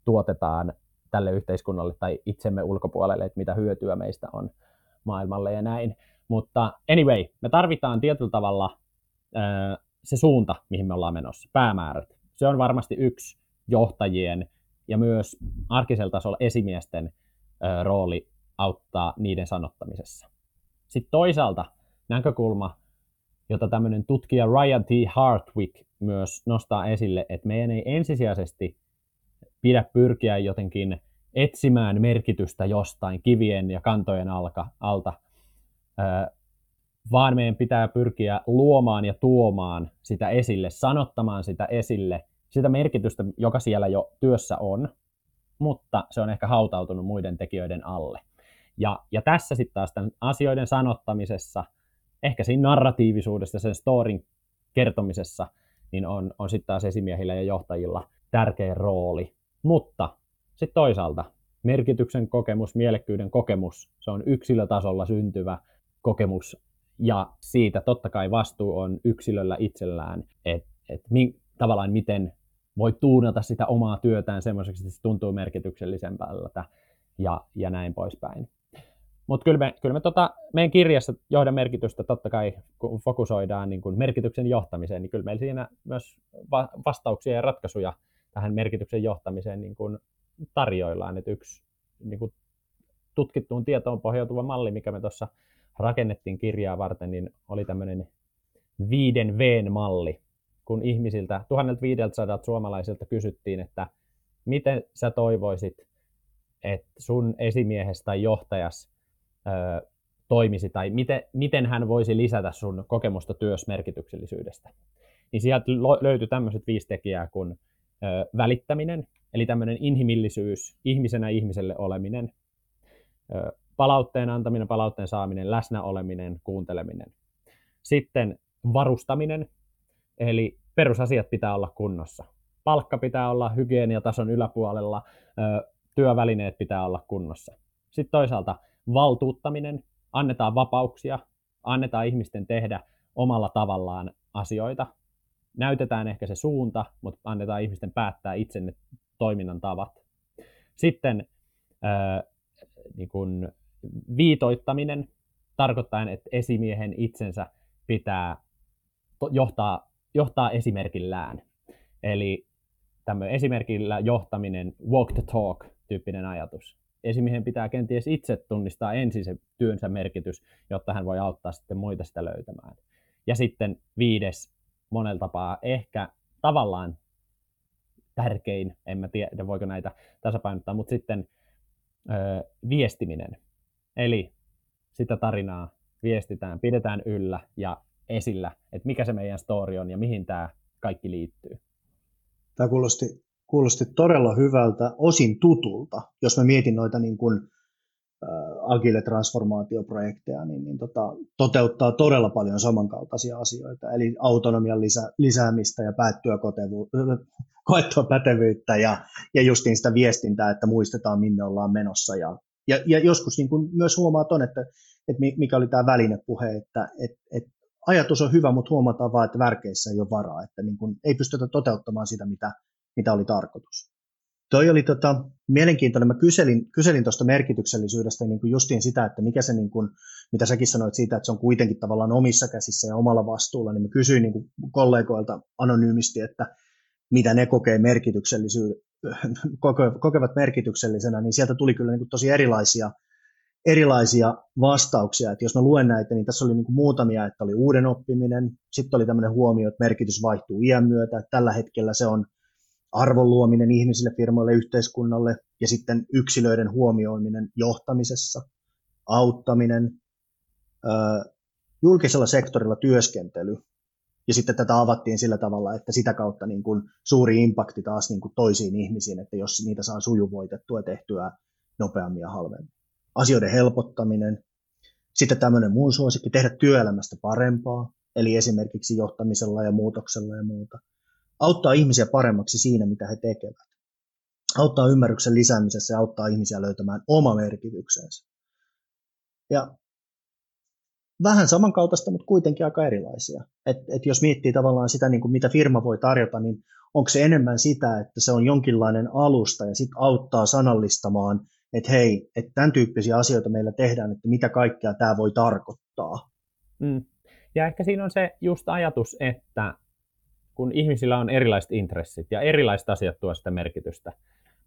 tuotetaan tälle yhteiskunnalle tai itsemme ulkopuolelle, että mitä hyötyä meistä on maailmalle ja näin. Mutta anyway, me tarvitaan tietyllä tavalla se suunta, mihin me ollaan menossa, päämäärät. Se on varmasti yksi johtajien ja myös arkisella tasolla esimiesten rooli auttaa niiden sanottamisessa. Sitten toisaalta näkökulma, jota tämmöinen tutkija Ryan T. Hartwick myös nostaa esille, että meidän ei ensisijaisesti pidä pyrkiä jotenkin etsimään merkitystä jostain kivien ja kantojen alka, alta, vaan meidän pitää pyrkiä luomaan ja tuomaan sitä esille, sanottamaan sitä esille, sitä merkitystä, joka siellä jo työssä on, mutta se on ehkä hautautunut muiden tekijöiden alle. Ja, ja tässä sitten taas tämän asioiden sanottamisessa, ehkä siinä narratiivisuudessa, sen storin kertomisessa, niin on, on sitten taas esimiehillä ja johtajilla tärkeä rooli. Mutta sitten toisaalta merkityksen kokemus, mielekkyyden kokemus, se on yksilötasolla syntyvä kokemus, ja siitä totta kai vastuu on yksilöllä itsellään, että et mi, tavallaan miten voi tuunata sitä omaa työtään semmoiseksi, että se tuntuu merkityksellisempältä ja, ja näin poispäin. Mutta kyllä me, kyllä me tota, meidän kirjassa johdon merkitystä totta kai, kun fokusoidaan niin kun merkityksen johtamiseen, niin kyllä meillä siinä myös va- vastauksia ja ratkaisuja tähän merkityksen johtamiseen niin kun tarjoillaan. Et yksi niin kun tutkittuun tietoon pohjautuva malli, mikä me tuossa rakennettiin kirjaa varten, niin oli tämmöinen viiden V-malli, kun ihmisiltä, 1500 suomalaisilta kysyttiin, että miten sä toivoisit, että sun esimiehestä tai johtajas ö, toimisi tai miten, miten hän voisi lisätä sun kokemusta työsmerkityksellisyydestä. Niin sieltä löytyi tämmöiset viisi tekijää kuin ö, välittäminen, eli tämmöinen inhimillisyys, ihmisenä ihmiselle oleminen, ö, palautteen antaminen, palautteen saaminen, läsnäoleminen, kuunteleminen. Sitten varustaminen, eli perusasiat pitää olla kunnossa. Palkka pitää olla hygieniatason yläpuolella, työvälineet pitää olla kunnossa. Sitten toisaalta valtuuttaminen, annetaan vapauksia, annetaan ihmisten tehdä omalla tavallaan asioita. Näytetään ehkä se suunta, mutta annetaan ihmisten päättää itse ne toiminnan tavat. Sitten ää, niin kun viitoittaminen tarkoittaa, että esimiehen itsensä pitää johtaa, johtaa esimerkillään. Eli tämmöinen esimerkillä johtaminen, walk the talk tyyppinen ajatus esimiehen pitää kenties itse tunnistaa ensin se työnsä merkitys, jotta hän voi auttaa sitten muita sitä löytämään. Ja sitten viides monella tapaa ehkä tavallaan tärkein, en mä tiedä voiko näitä tasapainottaa, mutta sitten ö, viestiminen. Eli sitä tarinaa viestitään, pidetään yllä ja esillä, että mikä se meidän story on ja mihin tämä kaikki liittyy. Tämä kuulosti kuulosti todella hyvältä, osin tutulta, jos mä mietin noita niin kuin, äh, agile transformaatioprojekteja, niin, niin tota, toteuttaa todella paljon samankaltaisia asioita, eli autonomian lisä, lisäämistä ja päättyä (laughs) koettua pätevyyttä ja, ja justiin sitä viestintää, että muistetaan minne ollaan menossa. Ja, ja, ja joskus niin kuin myös huomaa on, että, että mikä oli tämä välinepuhe, että että että ajatus on hyvä, mutta huomataan vaan, että värkeissä ei ole varaa, että niin kuin ei pystytä toteuttamaan sitä, mitä, mitä oli tarkoitus. Toi oli tota, mielenkiintoinen. Mä kyselin, kyselin tuosta merkityksellisyydestä niin kuin justiin sitä, että mikä se, niin kuin, mitä säkin sanoit siitä, että se on kuitenkin tavallaan omissa käsissä ja omalla vastuulla, niin mä kysyin niin kuin kollegoilta anonyymisti, että mitä ne kokee merkityksellisyy, (laughs) kokevat merkityksellisenä, niin sieltä tuli kyllä niin kuin tosi erilaisia, erilaisia vastauksia. Että jos mä luen näitä, niin tässä oli niin kuin muutamia, että oli uuden oppiminen, sitten oli tämmöinen huomio, että merkitys vaihtuu iän myötä, että tällä hetkellä se on arvon luominen ihmisille, firmoille, yhteiskunnalle ja sitten yksilöiden huomioiminen johtamisessa, auttaminen, julkisella sektorilla työskentely. Ja sitten tätä avattiin sillä tavalla, että sitä kautta niin kuin suuri impakti taas niin kuin toisiin ihmisiin, että jos niitä saa sujuvoitettua ja tehtyä nopeammin ja halvemmin. Asioiden helpottaminen, sitten tämmöinen muun suosikki, tehdä työelämästä parempaa, eli esimerkiksi johtamisella ja muutoksella ja muuta auttaa ihmisiä paremmaksi siinä, mitä he tekevät. Auttaa ymmärryksen lisäämisessä ja auttaa ihmisiä löytämään oma merkityksensä. Ja vähän samankaltaista, mutta kuitenkin aika erilaisia. Et, et jos miettii tavallaan sitä, niin kuin mitä firma voi tarjota, niin onko se enemmän sitä, että se on jonkinlainen alusta ja sitten auttaa sanallistamaan, että hei, että tämän tyyppisiä asioita meillä tehdään, että mitä kaikkea tämä voi tarkoittaa. Mm. Ja ehkä siinä on se just ajatus, että kun ihmisillä on erilaiset intressit ja erilaiset asiat tuo sitä merkitystä.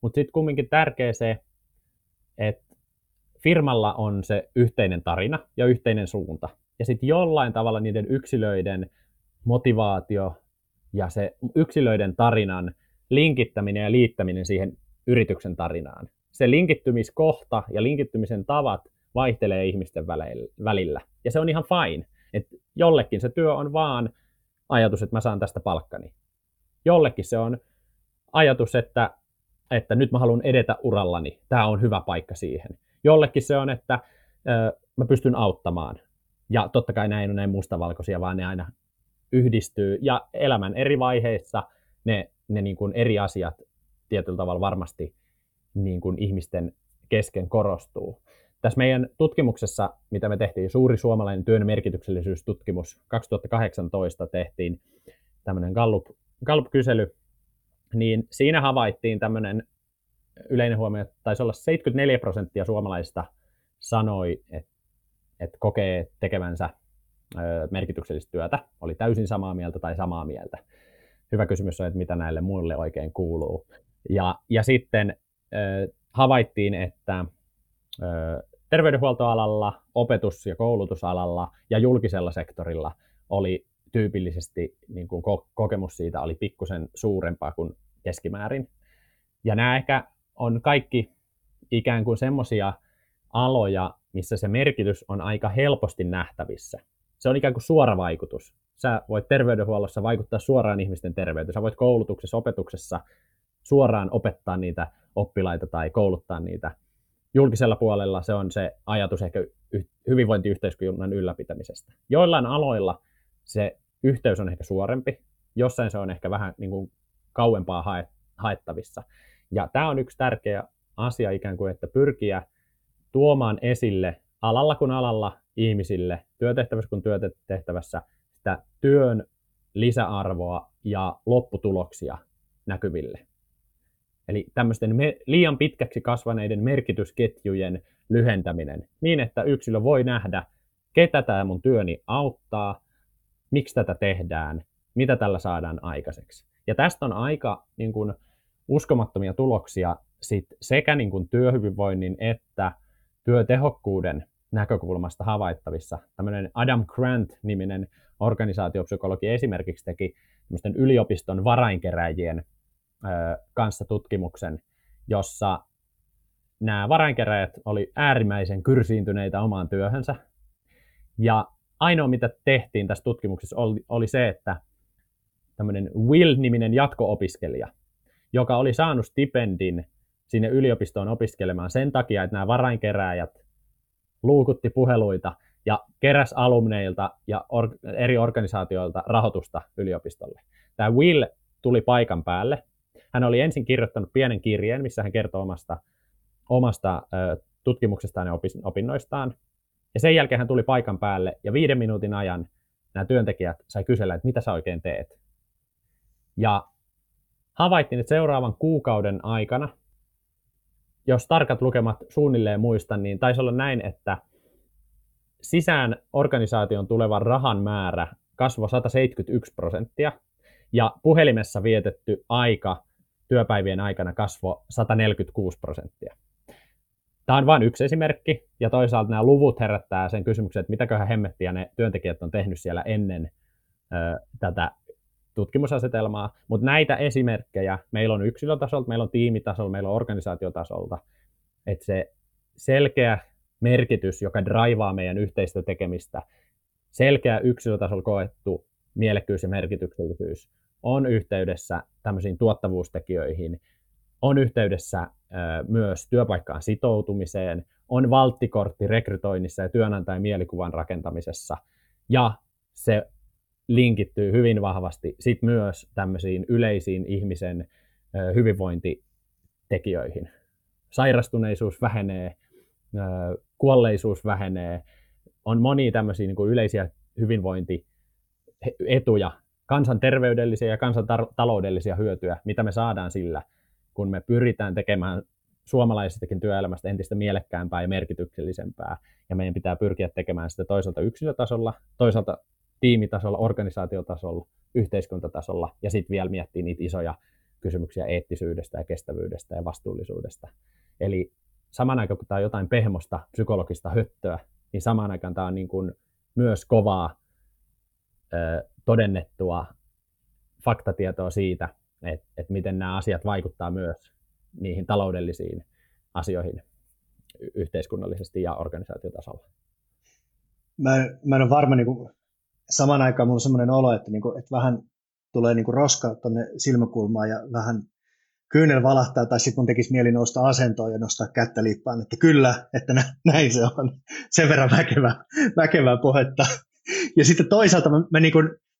Mutta sitten kumminkin tärkeä se, että firmalla on se yhteinen tarina ja yhteinen suunta. Ja sitten jollain tavalla niiden yksilöiden motivaatio ja se yksilöiden tarinan linkittäminen ja liittäminen siihen yrityksen tarinaan. Se linkittymiskohta ja linkittymisen tavat vaihtelee ihmisten välillä. Ja se on ihan fine. että jollekin se työ on vaan ajatus, että mä saan tästä palkkani. Jollekin se on ajatus, että, että nyt mä haluan edetä urallani, tämä on hyvä paikka siihen. Jollekin se on, että ö, mä pystyn auttamaan. Ja totta kai näin on näin mustavalkoisia, vaan ne aina yhdistyy. Ja elämän eri vaiheissa ne, ne niin kuin eri asiat tietyllä tavalla varmasti niin kuin ihmisten kesken korostuu. Tässä meidän tutkimuksessa, mitä me tehtiin, suuri suomalainen työn merkityksellisyystutkimus 2018 tehtiin tämmöinen Gallup, Gallup-kysely, niin siinä havaittiin tämmöinen yleinen huomio, että taisi olla 74 prosenttia suomalaisista sanoi, että, että kokee tekevänsä merkityksellistä työtä, oli täysin samaa mieltä tai samaa mieltä. Hyvä kysymys on, että mitä näille muille oikein kuuluu. Ja, ja sitten havaittiin, että terveydenhuoltoalalla, opetus- ja koulutusalalla ja julkisella sektorilla oli tyypillisesti niin kuin kokemus siitä oli pikkusen suurempaa kuin keskimäärin. Ja nämä ehkä on kaikki ikään kuin semmoisia aloja, missä se merkitys on aika helposti nähtävissä. Se on ikään kuin suora vaikutus. Sä voit terveydenhuollossa vaikuttaa suoraan ihmisten terveyteen. Sä voit koulutuksessa, opetuksessa suoraan opettaa niitä oppilaita tai kouluttaa niitä julkisella puolella se on se ajatus ehkä hyvinvointiyhteiskunnan ylläpitämisestä. Joillain aloilla se yhteys on ehkä suorempi, jossain se on ehkä vähän niin kuin kauempaa haettavissa. Ja tämä on yksi tärkeä asia ikään kuin, että pyrkiä tuomaan esille alalla kuin alalla ihmisille, työtehtävässä kuin työtehtävässä, sitä työn lisäarvoa ja lopputuloksia näkyville. Eli tämmöisten me, liian pitkäksi kasvaneiden merkitysketjujen lyhentäminen niin, että yksilö voi nähdä, ketä tämä mun työni auttaa, miksi tätä tehdään, mitä tällä saadaan aikaiseksi. Ja tästä on aika niin kuin, uskomattomia tuloksia sit sekä niin kuin, työhyvinvoinnin että työtehokkuuden näkökulmasta havaittavissa. Tämmöinen Adam Grant-niminen organisaatiopsykologi esimerkiksi teki yliopiston varainkeräjien kanssa tutkimuksen, jossa nämä varainkeräjät oli äärimmäisen kyrsiintyneitä omaan työhönsä. Ja ainoa, mitä tehtiin tässä tutkimuksessa, oli, oli se, että tämmöinen Will-niminen jatko-opiskelija, joka oli saanut stipendin sinne yliopistoon opiskelemaan sen takia, että nämä varainkeräjät luukutti puheluita ja keräs alumneilta ja or- eri organisaatioilta rahoitusta yliopistolle. Tämä Will tuli paikan päälle hän oli ensin kirjoittanut pienen kirjeen, missä hän kertoo omasta, omasta tutkimuksestaan ja opinnoistaan. Ja sen jälkeen hän tuli paikan päälle ja viiden minuutin ajan nämä työntekijät sai kysellä, että mitä sä oikein teet. Ja havaittiin, että seuraavan kuukauden aikana, jos tarkat lukemat suunnilleen muistan, niin taisi olla näin, että sisään organisaation tulevan rahan määrä kasvoi 171 prosenttia ja puhelimessa vietetty aika työpäivien aikana kasvoi 146 prosenttia. Tämä on vain yksi esimerkki, ja toisaalta nämä luvut herättää sen kysymyksen, että mitäköhän hemmettiä ne työntekijät on tehnyt siellä ennen ö, tätä tutkimusasetelmaa, mutta näitä esimerkkejä meillä on yksilötasolta, meillä on tiimitasolta, meillä on organisaatiotasolta, että se selkeä merkitys, joka draivaa meidän yhteistyötekemistä, selkeä yksilötasolla koettu mielekkyys ja merkityksellisyys on yhteydessä tämmöisiin tuottavuustekijöihin, on yhteydessä myös työpaikkaan sitoutumiseen, on valttikortti rekrytoinnissa ja työnantajan mielikuvan rakentamisessa, ja se linkittyy hyvin vahvasti sit myös tämmöisiin yleisiin ihmisen hyvinvointitekijöihin. Sairastuneisuus vähenee, kuolleisuus vähenee, on monia tämmöisiä niin kuin yleisiä hyvinvointietuja, kansanterveydellisiä ja kansantaloudellisia hyötyjä, mitä me saadaan sillä, kun me pyritään tekemään suomalaisestakin työelämästä entistä mielekkäämpää ja merkityksellisempää. Ja meidän pitää pyrkiä tekemään sitä toisaalta yksilötasolla, toisaalta tiimitasolla, organisaatiotasolla, yhteiskuntatasolla ja sitten vielä miettiä niitä isoja kysymyksiä eettisyydestä ja kestävyydestä ja vastuullisuudesta. Eli saman aikaan, kun tämä on jotain pehmosta psykologista höttöä, niin samaan aikaan tämä on niin kuin myös kovaa todennettua faktatietoa siitä, että, että miten nämä asiat vaikuttaa myös niihin taloudellisiin asioihin yhteiskunnallisesti ja organisaatiotasolla. Mä, mä en ole varma, niin kuin, saman aikaan mulla on sellainen olo, että, niin kuin, että vähän tulee niin kuin roska tuonne silmäkulmaan ja vähän kyynel valahtaa, tai sitten mun tekisi mieli nousta asentoon ja nostaa kättä lippaan, että kyllä, että näin se on. Sen verran väkevää, väkevää puhetta. Ja sitten toisaalta mä, mä niin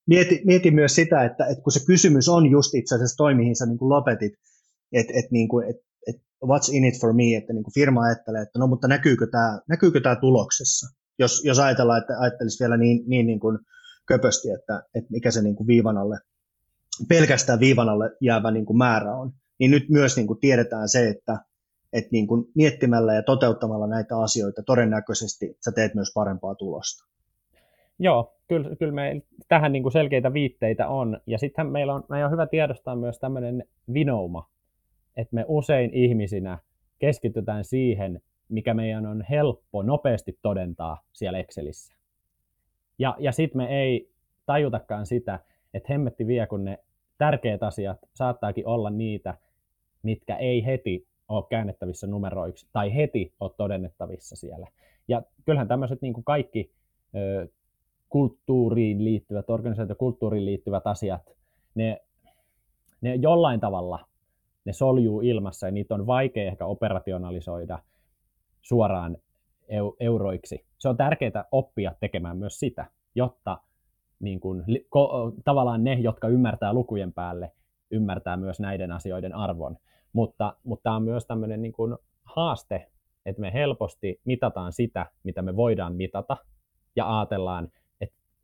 mietin, mietin, myös sitä, että, että kun se kysymys on just itse asiassa toi, mihin sä niin kuin lopetit, että, että, niin kuin, että, että what's in it for me, että niin kuin firma ajattelee, että no mutta näkyykö tämä, näkyykö tämä tuloksessa, jos, jos ajatellaan, että ajattelisi vielä niin, niin, niin kuin köpösti, että, että mikä se niin kuin viivan alle, pelkästään viivan alle jäävä niin kuin määrä on, niin nyt myös niin kuin tiedetään se, että, että niin kuin miettimällä ja toteuttamalla näitä asioita todennäköisesti sä teet myös parempaa tulosta. Joo, kyllä, kyllä me tähän niin kuin selkeitä viitteitä on. Ja sittenhän meillä on, meidän on hyvä tiedostaa myös tämmöinen vinouma, että me usein ihmisinä keskitytään siihen, mikä meidän on helppo nopeasti todentaa siellä Excelissä. Ja, ja sitten me ei tajutakaan sitä, että hemmetti vie, kun ne tärkeät asiat saattaakin olla niitä, mitkä ei heti ole käännettävissä numeroiksi tai heti ole todennettavissa siellä. Ja kyllähän tämmöiset niin kuin kaikki ö, kulttuuriin liittyvät, organisaatiokulttuuriin liittyvät asiat, ne, ne jollain tavalla ne soljuu ilmassa ja niitä on vaikea ehkä operationalisoida suoraan euroiksi. Se on tärkeää oppia tekemään myös sitä, jotta niin kuin, ko, tavallaan ne, jotka ymmärtää lukujen päälle, ymmärtää myös näiden asioiden arvon. Mutta, mutta tämä on myös tämmöinen niin kuin haaste, että me helposti mitataan sitä, mitä me voidaan mitata, ja ajatellaan,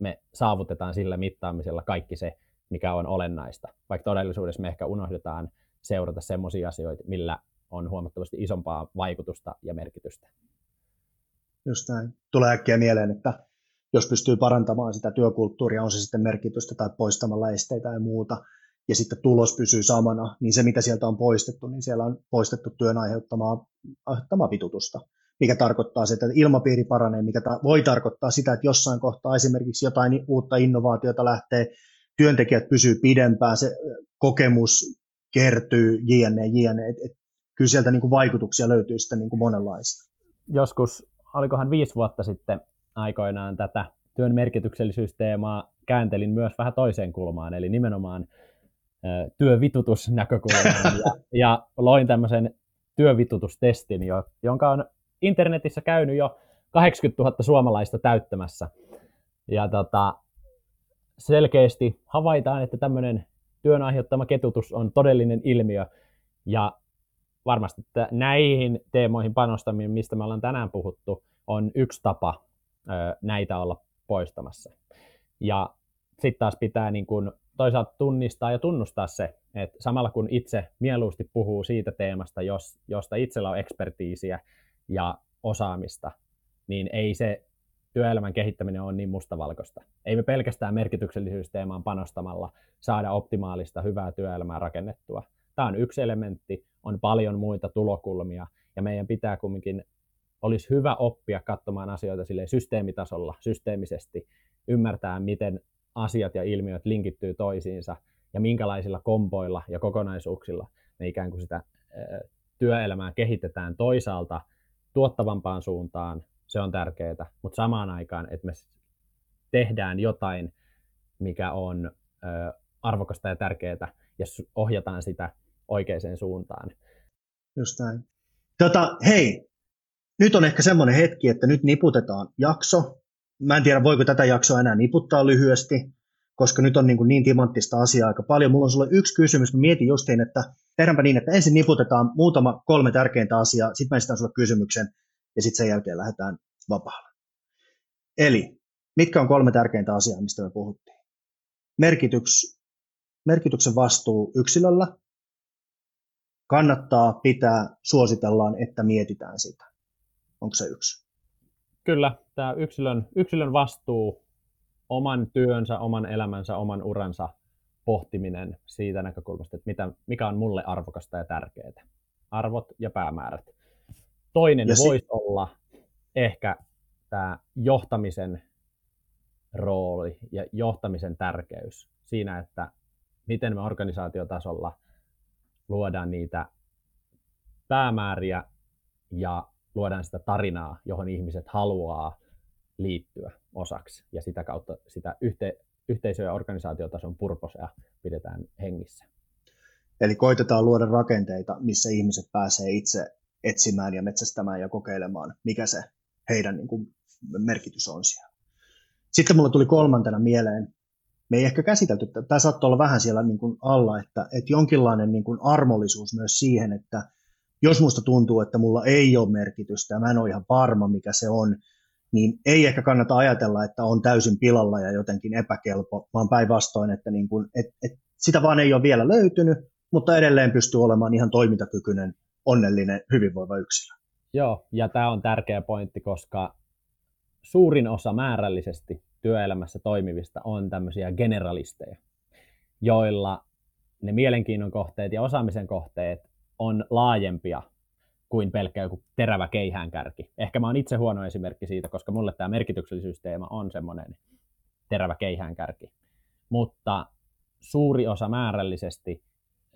me saavutetaan sillä mittaamisella kaikki se, mikä on olennaista. Vaikka todellisuudessa me ehkä unohdetaan seurata sellaisia asioita, millä on huomattavasti isompaa vaikutusta ja merkitystä. Just näin. Tulee äkkiä mieleen, että jos pystyy parantamaan sitä työkulttuuria, on se sitten merkitystä tai poistamalla esteitä ja muuta, ja sitten tulos pysyy samana, niin se mitä sieltä on poistettu, niin siellä on poistettu työn aiheuttamaa, aiheuttamaa vitutusta, mikä tarkoittaa sitä, että ilmapiiri paranee, mikä ta- voi tarkoittaa sitä, että jossain kohtaa esimerkiksi jotain uutta innovaatiota lähtee, työntekijät pysyy pidempään, se kokemus kertyy, jne, jne. Et, et, kyllä sieltä niin kuin vaikutuksia löytyy sitten niin kuin monenlaista. Joskus, olikohan viisi vuotta sitten aikoinaan tätä työn merkityksellisyysteemaa kääntelin myös vähän toiseen kulmaan, eli nimenomaan työvitutusnäkökulmaan, (laughs) ja, ja loin tämmöisen työvitutustestin, jonka on internetissä käynyt jo 80 000 suomalaista täyttämässä. Ja tota, selkeästi havaitaan, että tämmöinen työn aiheuttama ketutus on todellinen ilmiö, ja varmasti että näihin teemoihin panostaminen, mistä me ollaan tänään puhuttu, on yksi tapa näitä olla poistamassa. Ja sitten taas pitää niin kuin toisaalta tunnistaa ja tunnustaa se, että samalla kun itse mieluusti puhuu siitä teemasta, jos, josta itsellä on ekspertiisiä ja osaamista, niin ei se työelämän kehittäminen ole niin mustavalkoista. Ei me pelkästään merkityksellisyysteemaan panostamalla saada optimaalista hyvää työelämää rakennettua. Tämä on yksi elementti, on paljon muita tulokulmia, ja meidän pitää kumminkin, olisi hyvä oppia katsomaan asioita sille systeemitasolla, systeemisesti, ymmärtää, miten asiat ja ilmiöt linkittyy toisiinsa, ja minkälaisilla kompoilla ja kokonaisuuksilla me ikään kuin sitä työelämää kehitetään toisaalta tuottavampaan suuntaan, se on tärkeää, mutta samaan aikaan, että me tehdään jotain, mikä on arvokasta ja tärkeää, ja ohjataan sitä oikeaan suuntaan. Just näin. Tota, hei, nyt on ehkä semmoinen hetki, että nyt niputetaan jakso. Mä en tiedä, voiko tätä jaksoa enää niputtaa lyhyesti, koska nyt on niin, kuin niin timanttista asiaa aika paljon. Mulla on sulle yksi kysymys. Mä mietin justiin, että tehdäänpä niin, että ensin niputetaan muutama kolme tärkeintä asiaa, sitten mä esitän sulle kysymyksen, ja sitten sen jälkeen lähdetään vapaalle. Eli mitkä on kolme tärkeintä asiaa, mistä me puhuttiin? Merkityks, merkityksen vastuu yksilöllä, kannattaa, pitää, suositellaan, että mietitään sitä. Onko se yksi? Kyllä, tämä yksilön, yksilön vastuu, oman työnsä, oman elämänsä, oman uransa pohtiminen siitä näkökulmasta, että mitä, mikä on mulle arvokasta ja tärkeää. Arvot ja päämäärät. Toinen ja voisi si- olla ehkä tämä johtamisen rooli ja johtamisen tärkeys siinä, että miten me organisaatiotasolla luodaan niitä päämääriä ja luodaan sitä tarinaa, johon ihmiset haluaa liittyä osaksi ja sitä kautta sitä yhte, yhteisö- ja organisaatiotason purposea pidetään hengissä. Eli koitetaan luoda rakenteita, missä ihmiset pääsee itse etsimään ja metsästämään ja kokeilemaan, mikä se heidän niin kuin, merkitys on siellä. Sitten mulle tuli kolmantena mieleen, me ei ehkä käsitelty, tämä saattoi olla vähän siellä niin kuin alla, että, että jonkinlainen niin kuin armollisuus myös siihen, että jos musta tuntuu, että mulla ei ole merkitystä ja mä en ole ihan varma, mikä se on, niin ei ehkä kannata ajatella, että on täysin pilalla ja jotenkin epäkelpo, vaan päinvastoin, että niin kuin, et, et sitä vaan ei ole vielä löytynyt, mutta edelleen pystyy olemaan ihan toimintakykyinen, onnellinen, hyvinvoiva yksilö. Joo, ja tämä on tärkeä pointti, koska suurin osa määrällisesti työelämässä toimivista on tämmöisiä generalisteja, joilla ne mielenkiinnon kohteet ja osaamisen kohteet on laajempia kuin pelkkä joku terävä keihäänkärki. Ehkä mä oon itse huono esimerkki siitä, koska mulle tämä merkityksellisyysteema on semmoinen terävä keihäänkärki. Mutta suuri osa määrällisesti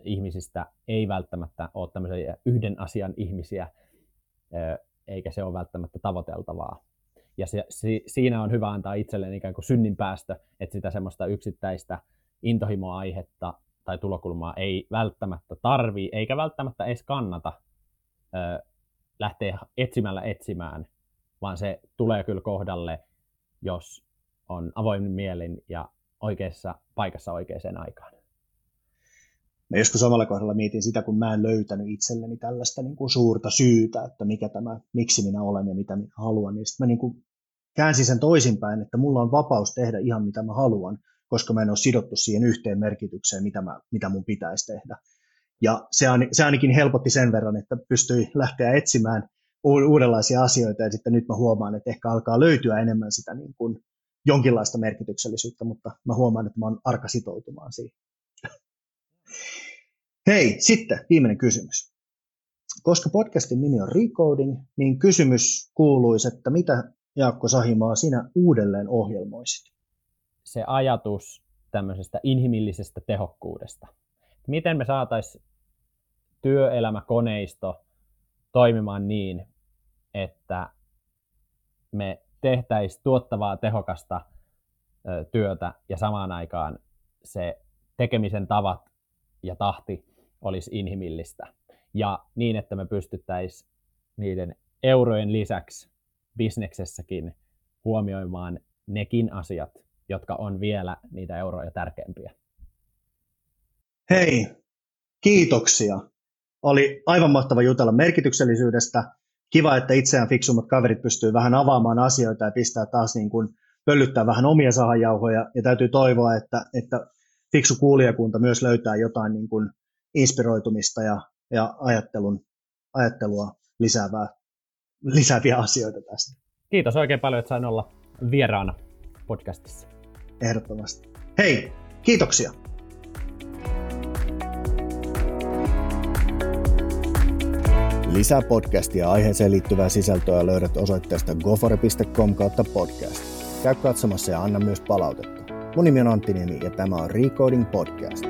ihmisistä ei välttämättä ole tämmöisiä yhden asian ihmisiä, eikä se ole välttämättä tavoiteltavaa. Ja se, si, siinä on hyvä antaa itselleen ikään kuin synnin päästö, että sitä semmoista yksittäistä intohimoaihetta tai tulokulmaa ei välttämättä tarvii, eikä välttämättä edes kannata ö, lähteä etsimällä etsimään, vaan se tulee kyllä kohdalle, jos on avoimin mielin ja oikeassa paikassa oikeaan aikaan. Mä joskus samalla kohdalla mietin sitä, kun mä en löytänyt itselleni tällaista niin kuin suurta syytä, että mikä tämä, miksi minä olen ja mitä minä haluan, niin sitten mä niin kuin käänsin sen toisinpäin, että mulla on vapaus tehdä ihan mitä mä haluan, koska mä en ole sidottu siihen yhteen merkitykseen, mitä, mä, mitä mun pitäisi tehdä. Ja se, se ainakin helpotti sen verran, että pystyi lähteä etsimään uudenlaisia asioita ja sitten nyt mä huomaan, että ehkä alkaa löytyä enemmän sitä niin kuin jonkinlaista merkityksellisyyttä, mutta mä huomaan, että mä oon arka sitoutumaan siihen. (laughs) Hei, sitten viimeinen kysymys. Koska podcastin nimi on Recoding, niin kysymys kuuluisi, että mitä Jaakko Sahimaa sinä uudelleen ohjelmoisit? Se ajatus tämmöisestä inhimillisestä tehokkuudesta. Miten me saataisiin työelämäkoneisto toimimaan niin, että me tehtäisiin tuottavaa, tehokasta työtä ja samaan aikaan se tekemisen tavat ja tahti olisi inhimillistä. Ja niin, että me pystyttäisiin niiden eurojen lisäksi bisneksessäkin huomioimaan nekin asiat, jotka on vielä niitä euroja tärkeämpiä. Hei, kiitoksia. Oli aivan mahtava jutella merkityksellisyydestä. Kiva, että itseään fiksummat kaverit pystyy vähän avaamaan asioita ja pistää taas niin kuin pöllyttää vähän omia sahanjauhoja ja täytyy toivoa, että, että fiksu kuulijakunta myös löytää jotain niin kuin inspiroitumista ja, ja ajattelun, ajattelua lisäävää, lisääviä asioita tästä. Kiitos oikein paljon, että sain olla vieraana podcastissa. Ehdottomasti. Hei, kiitoksia. Lisää podcastia aiheeseen liittyvää sisältöä löydät osoitteesta gofore.com kautta podcast. Käy katsomassa ja anna myös palautetta. Mun nimi on Antti Niemi ja tämä on Recoding Podcast.